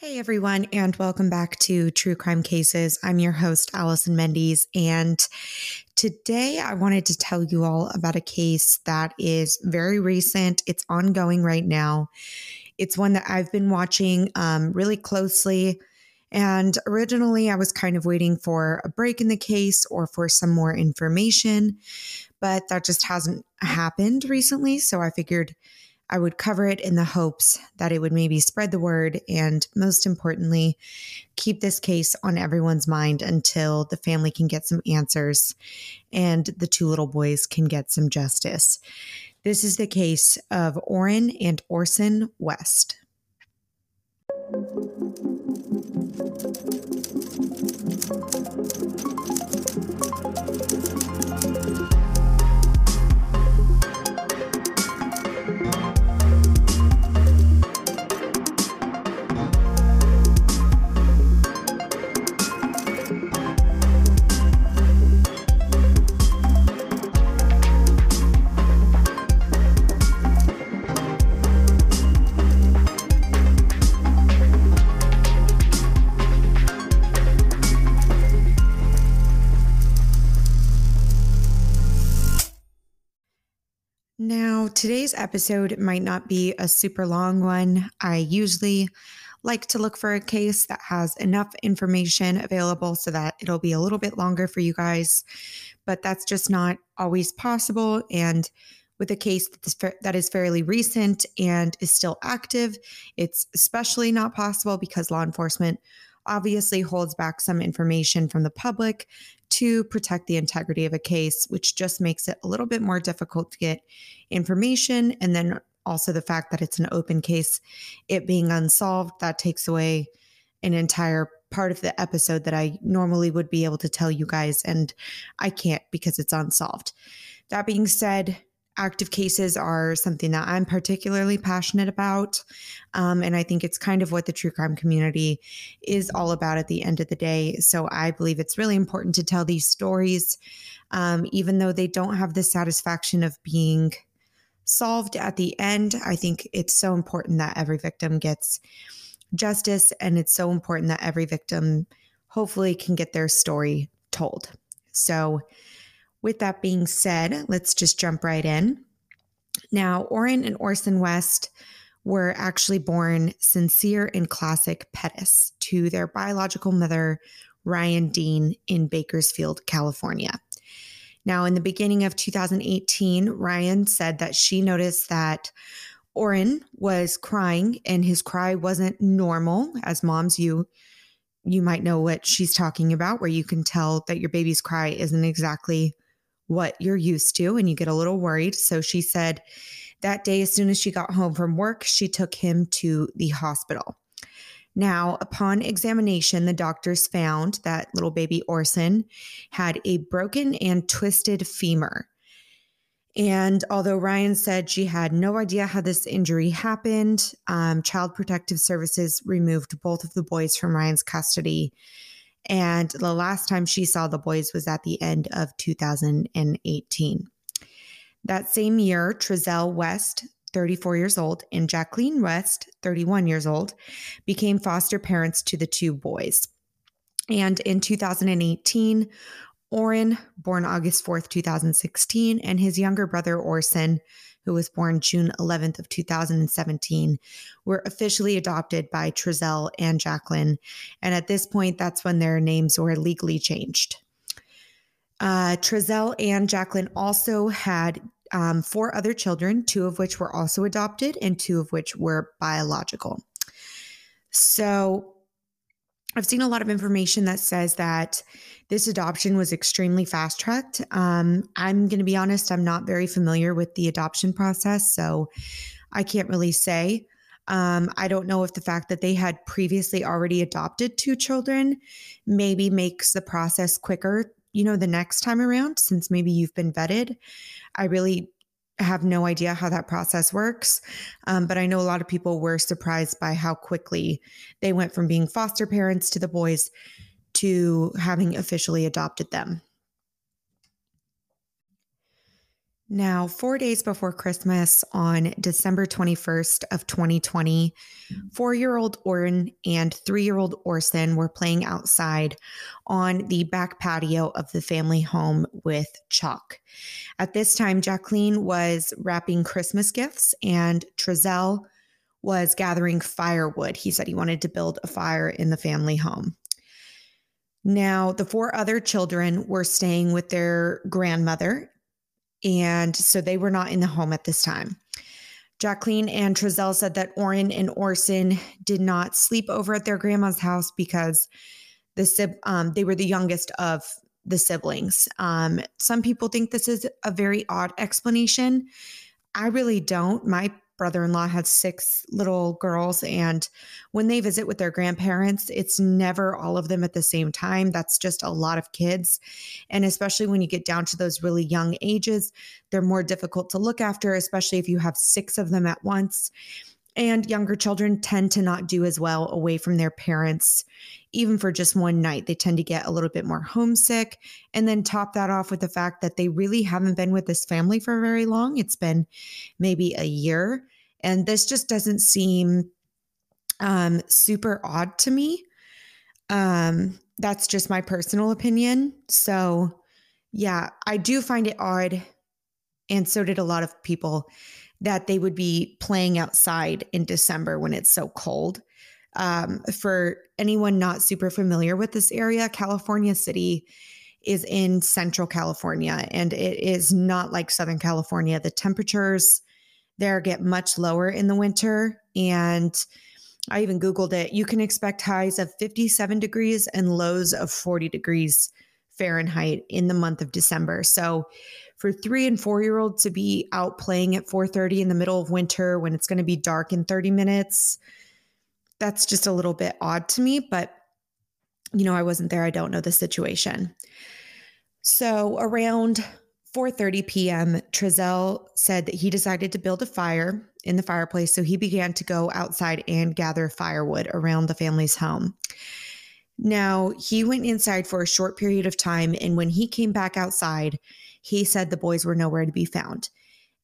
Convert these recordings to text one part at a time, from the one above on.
Hey everyone, and welcome back to True Crime Cases. I'm your host, Allison Mendes, and today I wanted to tell you all about a case that is very recent. It's ongoing right now. It's one that I've been watching um, really closely. And originally, I was kind of waiting for a break in the case or for some more information, but that just hasn't happened recently. So I figured I would cover it in the hopes that it would maybe spread the word and, most importantly, keep this case on everyone's mind until the family can get some answers and the two little boys can get some justice. This is the case of Orrin and Orson West. Now, today's episode might not be a super long one. I usually like to look for a case that has enough information available so that it'll be a little bit longer for you guys, but that's just not always possible. And with a case that is fairly recent and is still active, it's especially not possible because law enforcement obviously holds back some information from the public to protect the integrity of a case, which just makes it a little bit more difficult to get information. And then also the fact that it's an open case, it being unsolved, that takes away an entire part of the episode that I normally would be able to tell you guys, and I can't because it's unsolved. That being said, active cases are something that I'm particularly passionate about. Um, and I think it's kind of what the true crime community is all about at the end of the day. So I believe it's really important to tell these stories, um, even though they don't have the satisfaction of being solved at the end. I think it's so important that every victim gets justice, and it's so important that every victim hopefully can get their story told. So, with that being said, let's just jump right in. Now, Orrin and Orson West were actually born Sincere and Classic Pettis to their biological mother, Ryan Dean, in Bakersfield, California. Now, in the beginning of 2018, Ryan said that she noticed that Orrin was crying and his cry wasn't normal. As moms, you you might know what she's talking about, where you can tell that your baby's cry isn't exactly what you're used to and you get a little worried. So she said that day, as soon as she got home from work, she took him to the hospital. Now, upon examination, the doctors found that little baby Orson had a broken and twisted femur. And although Ryan said she had no idea how this injury happened, um, Child Protective Services removed both of the boys from Ryan's custody and the last time she saw the boys was at the end of 2018. That same year, Trezell West, 34 years old, and Jacqueline West, 31 years old, became foster parents to the two boys. And in 2018, Orrin, born August 4th, 2016, and his younger brother Orson, who was born June 11th of 2017, were officially adopted by Trezell and Jacqueline. And at this point, that's when their names were legally changed. Uh, Trezell and Jacqueline also had um, four other children, two of which were also adopted and two of which were biological. So I've seen a lot of information that says that this adoption was extremely fast tracked. Um, I'm going to be honest, I'm not very familiar with the adoption process, so I can't really say. Um, I don't know if the fact that they had previously already adopted two children maybe makes the process quicker, you know, the next time around, since maybe you've been vetted. I really have no idea how that process works. Um, but I know a lot of people were surprised by how quickly they went from being foster parents to the boys to having officially adopted them. Now, four days before Christmas, on December 21st of 2020, four-year-old Orrin and three-year-old Orson were playing outside on the back patio of the family home with Chuck. At this time, Jacqueline was wrapping Christmas gifts and Trezell was gathering firewood. He said he wanted to build a fire in the family home. Now, the four other children were staying with their grandmother and so they were not in the home at this time. Jacqueline and Trezell said that Orrin and Orson did not sleep over at their grandma's house because the um, they were the youngest of the siblings. Um, some people think this is a very odd explanation. I really don't. My brother in law has six little girls. And when they visit with their grandparents, it's never all of them at the same time. That's just a lot of kids. And especially when you get down to those really young ages, they're more difficult to look after, especially if you have six of them at once. And younger children tend to not do as well away from their parents, even for just one night. They tend to get a little bit more homesick. And then top that off with the fact that they really haven't been with this family for very long. It's been maybe a year. And this just doesn't seem um, super odd to me. Um, that's just my personal opinion. So, yeah, I do find it odd. And so did a lot of people that they would be playing outside in December when it's so cold. Um, for anyone not super familiar with this area, California City is in central California and it is not like Southern California. The temperatures there get much lower in the winter. And I even Googled it. You can expect highs of 57 degrees and lows of 40 degrees Fahrenheit in the month of December. So for three and four year olds to be out playing at 4:30 in the middle of winter when it's going to be dark in 30 minutes, that's just a little bit odd to me. But you know, I wasn't there. I don't know the situation. So around 4:30 p.m., Trezell said that he decided to build a fire in the fireplace, so he began to go outside and gather firewood around the family's home. Now, he went inside for a short period of time, and when he came back outside, he said the boys were nowhere to be found.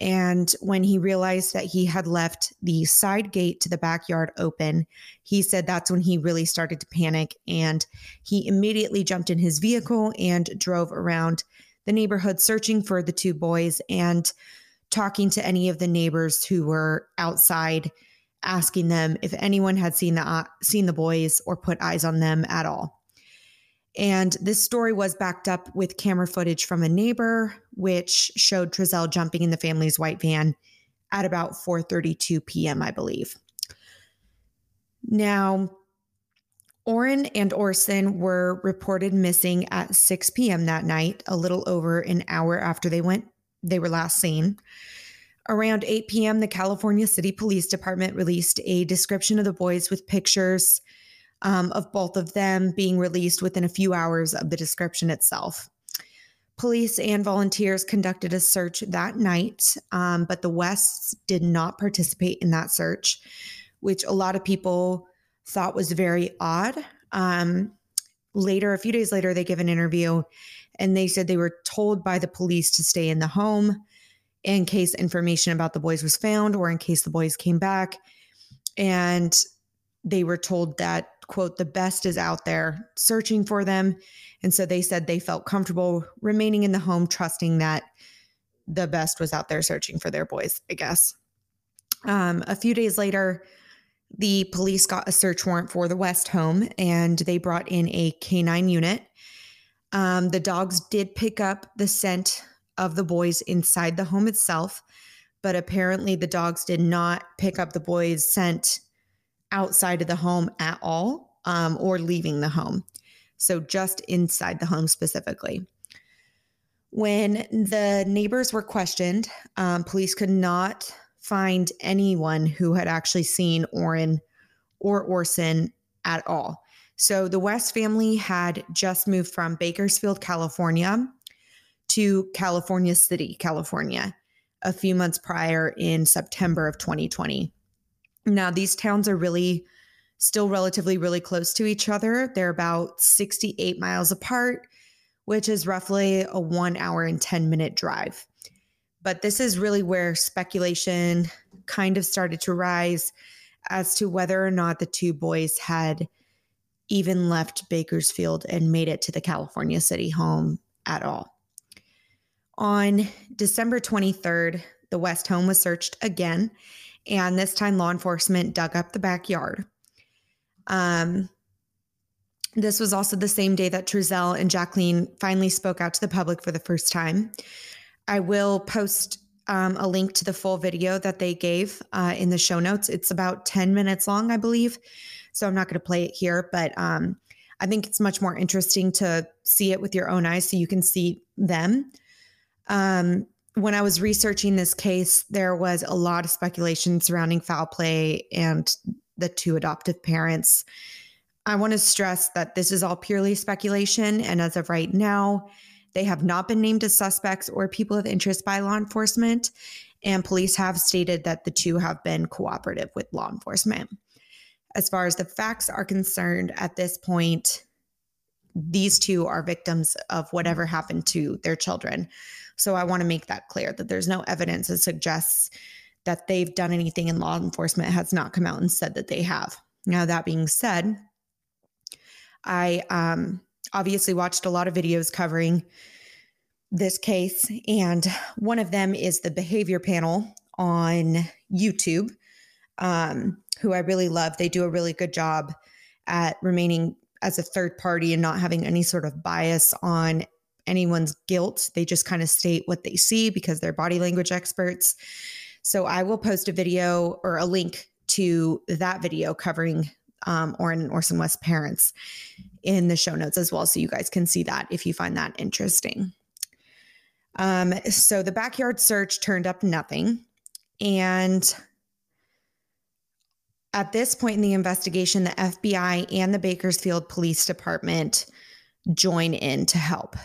And when he realized that he had left the side gate to the backyard open, he said that's when he really started to panic. And he immediately jumped in his vehicle and drove around the neighborhood searching for the two boys and talking to any of the neighbors who were outside asking them if anyone had seen the uh, seen the boys or put eyes on them at all. And this story was backed up with camera footage from a neighbor, which showed Trezell jumping in the family's white van at about 4:32 p.m., I believe. Now, Orrin and Orson were reported missing at 6 p.m. that night, a little over an hour after they went they were last seen. Around 8 p.m., the California City Police Department released a description of the boys with pictures um, of both of them being released within a few hours of the description itself. Police and volunteers conducted a search that night, um, but the Wests did not participate in that search, which a lot of people thought was very odd. Um, later, a few days later, they give an interview and they said they were told by the police to stay in the home in case information about the boys was found or in case the boys came back. And they were told that quote, the best is out there searching for them. And so they said they felt comfortable remaining in the home, trusting that the best was out there searching for their boys, I guess. Um, a few days later, the police got a search warrant for the West home and they brought in a canine unit. Um, the dogs did pick up the scent of the boys inside the home itself, but apparently the dogs did not pick up the boys' scent outside of the home at all um, or leaving the home. So just inside the home specifically. When the neighbors were questioned, um, police could not find anyone who had actually seen Orrin or Orson at all. So the West family had just moved from Bakersfield, California to California City, California, a few months prior in September of 2020. Now, these towns are really still relatively really close to each other. They're about 68 miles apart, which is roughly a one hour and 10 minute drive. But this is really where speculation kind of started to rise as to whether or not the two boys had even left Bakersfield and made it to the California City home at all. On December 23rd, the West home was searched again, and this time law enforcement dug up the backyard. Um, this was also the same day that Trezell and Jacqueline finally spoke out to the public for the first time. I will post um, a link to the full video that they gave uh, in the show notes. It's about 10 minutes long, I believe. So I'm not going to play it here, but um, I think it's much more interesting to see it with your own eyes so you can see them. Um, when I was researching this case, there was a lot of speculation surrounding foul play and the two adoptive parents. I want to stress that this is all purely speculation. And as of right now, they have not been named as suspects or people of interest by law enforcement. And police have stated that the two have been cooperative with law enforcement. As far as the facts are concerned, at this point, these two are victims of whatever happened to their children. So I want to make that clear that there's no evidence that suggests that they've done anything and law enforcement has not come out and said that they have. Now, that being said, I um, obviously watched a lot of videos covering this case, and one of them is the behavior panel on YouTube, um, who I really love. They do a really good job at remaining as a third party and not having any sort of bias on anyone's guilt. They just kind of state what they see because they're body language experts. So I will post a video or a link to that video covering um, Orrin and Orson West parents in the show notes as well. So you guys can see that if you find that interesting. Um, so the backyard search turned up nothing. And at this point in the investigation, the FBI and the Bakersfield Police Department join in to help.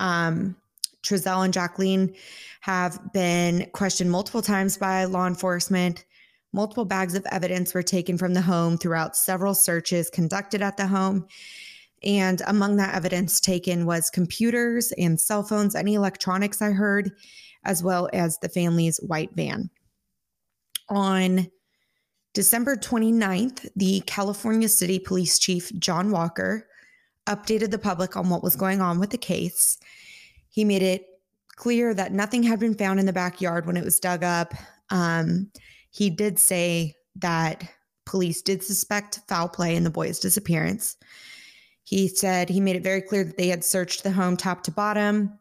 Um, Trezell and Jacqueline have been questioned multiple times by law enforcement. Multiple bags of evidence were taken from the home throughout several searches conducted at the home. And among that evidence taken was computers and cell phones, any electronics I heard, as well as the family's white van. On December 29th, the California City Police Chief, John Walker, updated the public on what was going on with the case. He made it clear that nothing had been found in the backyard when it was dug up. Um, he did say that police did suspect foul play in the boy's disappearance. He said he made it very clear that they had searched the home top to bottom,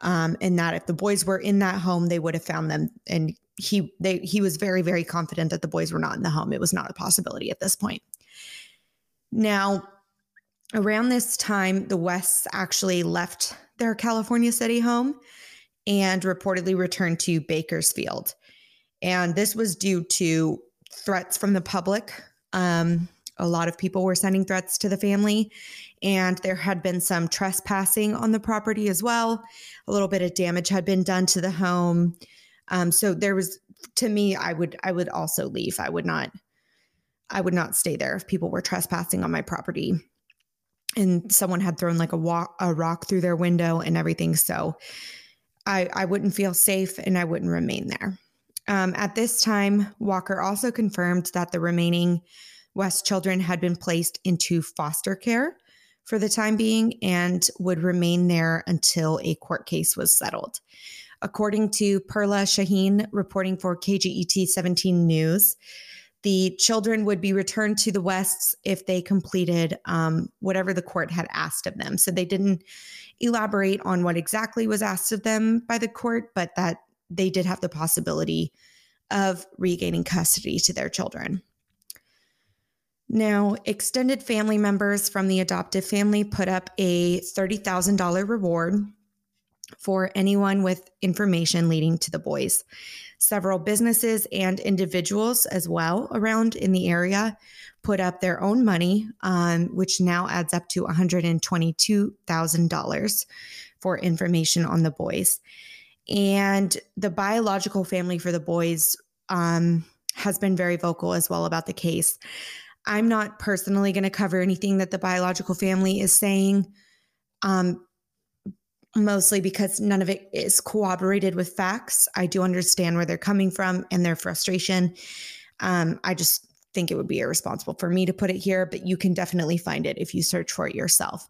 um, and that if the boys were in that home, they would have found them. And he they he was very very confident that the boys were not in the home. It was not a possibility at this point. Now, around this time, the Wests actually left their California City home and reportedly returned to Bakersfield. And this was due to threats from the public. Um, a lot of people were sending threats to the family, and there had been some trespassing on the property as well. A little bit of damage had been done to the home. Um, so there was, to me, I would, I would also leave. I would not, I would not stay there if people were trespassing on my property and someone had thrown like a, walk, a rock through their window and everything. So I, I wouldn't feel safe and I wouldn't remain there. Um, at this time, Walker also confirmed that the remaining West children had been placed into foster care for the time being and would remain there until a court case was settled. According to Perla Shaheen, reporting for KGET 17 News, the children would be returned to the Wests if they completed um, whatever the court had asked of them. So they didn't elaborate on what exactly was asked of them by the court, but that they did have the possibility of regaining custody to their children. Now, extended family members from the adoptive family put up a $30,000 reward for anyone with information leading to the boys. Several businesses and individuals as well around in the area put up their own money, um, which now adds up to $122,000 for information on the boys. And the biological family for the boys um, has been very vocal as well about the case. I'm not personally going to cover anything that the biological family is saying. Um, mostly because none of it is corroborated with facts. I do understand where they're coming from and their frustration. Um, I just think it would be irresponsible for me to put it here, but you can definitely find it if you search for it yourself.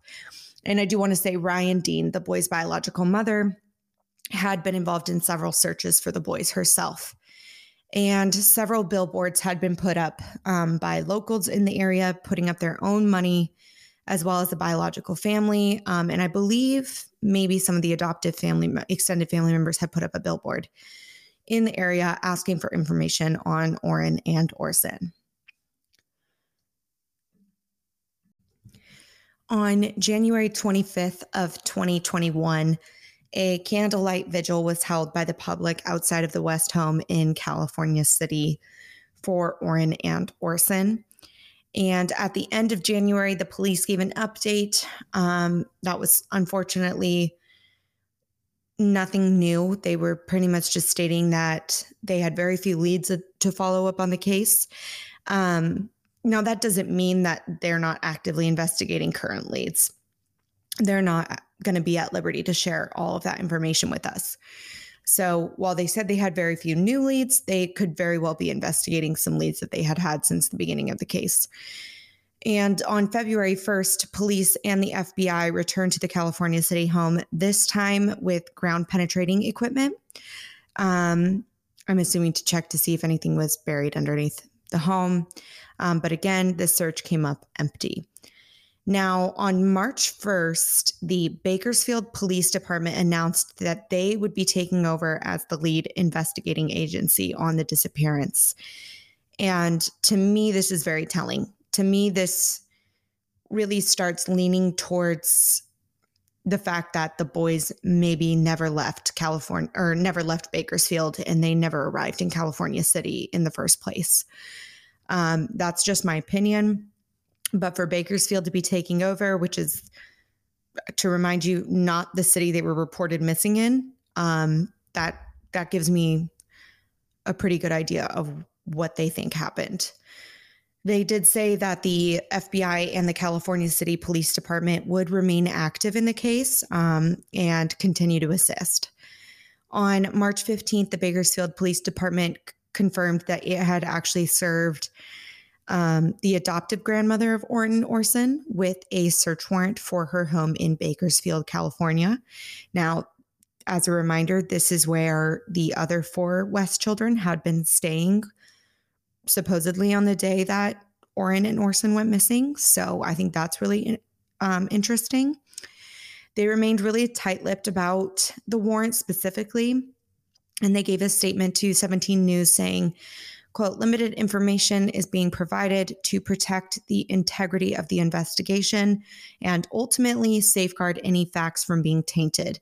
And I do want to say Ryan Dean, the boy's biological mother, had been involved in several searches for the boys herself. And several billboards had been put up um, by locals in the area, putting up their own money, as well as the biological family. Um, and I believe maybe some of the adoptive family, extended family members had put up a billboard in the area asking for information on Orrin and Orson. On January 25th of 2021, a candlelight vigil was held by the public outside of the West home in California City for Orrin and Orson. And at the end of January, the police gave an update. Um, that was unfortunately nothing new. They were pretty much just stating that they had very few leads to follow up on the case. Um, now, that doesn't mean that they're not actively investigating current leads. They're not going to be at liberty to share all of that information with us. So while they said they had very few new leads, they could very well be investigating some leads that they had had since the beginning of the case. And on February 1st, police and the FBI returned to the California City home, this time with ground penetrating equipment. Um, I'm assuming to check to see if anything was buried underneath the home. Um, but again, the search came up empty. Now, on March 1st, the Bakersfield Police Department announced that they would be taking over as the lead investigating agency on the disappearance. And to me, this is very telling. To me, this really starts leaning towards the fact that the boys maybe never left California or never left Bakersfield and they never arrived in California City in the first place. Um, that's just my opinion. But for Bakersfield to be taking over, which is to remind you, not the city they were reported missing in, um, that that gives me a pretty good idea of what they think happened. They did say that the FBI and the California City Police Department would remain active in the case um, and continue to assist. On March 15th, the Bakersfield Police Department confirmed that it had actually served um, the adoptive grandmother of Orrin Orson with a search warrant for her home in Bakersfield, California. Now, as a reminder, this is where the other four West children had been staying, supposedly on the day that Orrin and Orson went missing. So I think that's really um, interesting. They remained really tight lipped about the warrant specifically. And they gave a statement to 17 News saying, quote, limited information is being provided to protect the integrity of the investigation and ultimately safeguard any facts from being tainted.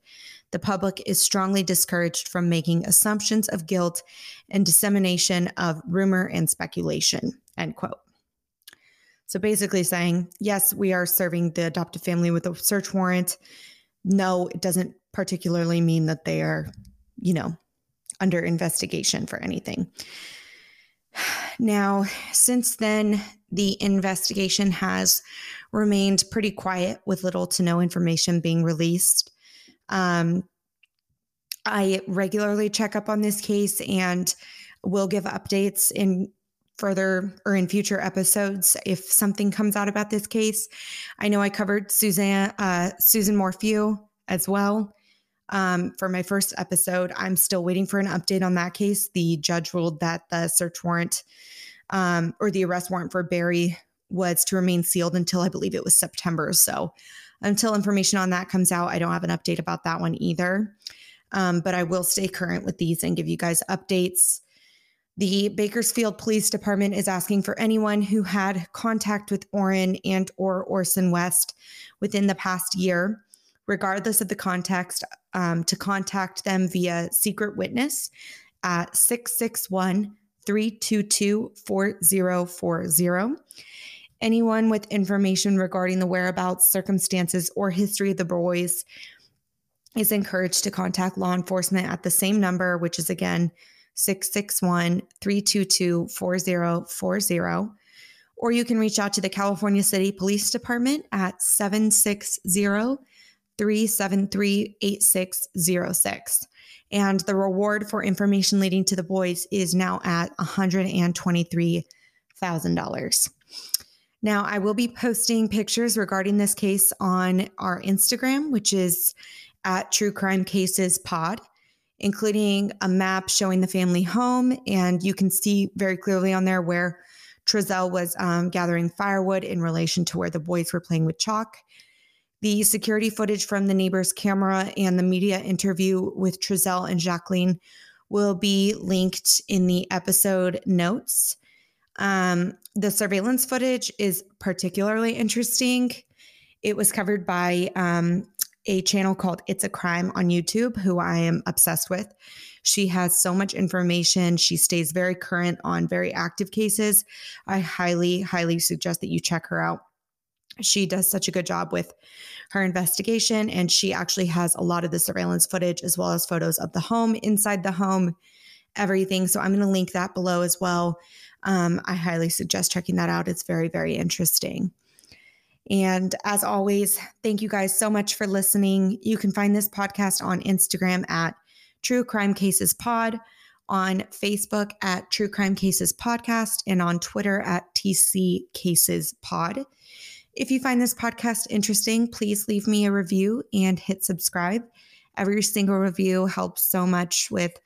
The public is strongly discouraged from making assumptions of guilt and dissemination of rumor and speculation, end quote. So basically saying, yes, we are serving the adoptive family with a search warrant. No, it doesn't particularly mean that they are, you know, under investigation for anything. Now, since then, the investigation has remained pretty quiet with little to no information being released. Um, I regularly check up on this case and will give updates in further or in future episodes if something comes out about this case. I know I covered Suzanne uh, Susan Morphew as well um, for my first episode. I'm still waiting for an update on that case. The judge ruled that the search warrant um, or the arrest warrant for Barry was to remain sealed until I believe it was September. So until information on that comes out, I don't have an update about that one either. Um, but I will stay current with these and give you guys updates. The Bakersfield Police Department is asking for anyone who had contact with Orrin and or Orson West within the past year regardless of the context, um, to contact them via secret witness at 661 322 4040. Anyone with information regarding the whereabouts, circumstances, or history of the boys is encouraged to contact law enforcement at the same number, which is again 661 322 4040. Or you can reach out to the California City Police Department at 760 373 8606. And the reward for information leading to the boys is now at $123,000. Now, I will be posting pictures regarding this case on our Instagram, which is at True Crime Cases Pod, including a map showing the family home. And you can see very clearly on there where Trezell was um, gathering firewood in relation to where the boys were playing with chalk. The security footage from the neighbor's camera and the media interview with Trezell and Jacqueline will be linked in the episode notes. Um, the surveillance footage is particularly interesting. It was covered by um, a channel called It's a Crime on YouTube, who I am obsessed with. She has so much information. She stays very current on very active cases. I highly, highly suggest that you check her out. She does such a good job with her investigation, and she actually has a lot of the surveillance footage as well as photos of the home, inside the home, everything. So I'm going to link that below as well. Um, I highly suggest checking that out. It's very, very interesting. And as always, thank you guys so much for listening. You can find this podcast on Instagram at True Crime Cases Pod, on Facebook at True Crime Cases Podcast, and on Twitter at TC Cases Pod. If you find this podcast interesting, please leave me a review and hit subscribe. Every single review helps so much with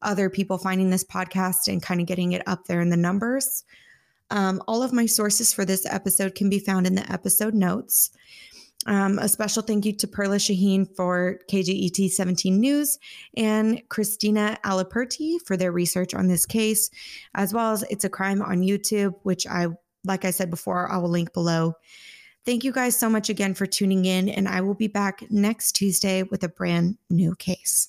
other people finding this podcast and kind of getting it up there in the numbers. Um, all of my sources for this episode can be found in the episode notes. Um, a special thank you to Perla Shaheen for KGET 17 News and Christina Aliperti for their research on this case, as well as It's a Crime on YouTube, which I, like I said before, I will link below. Thank you guys so much again for tuning in, and I will be back next Tuesday with a brand new case.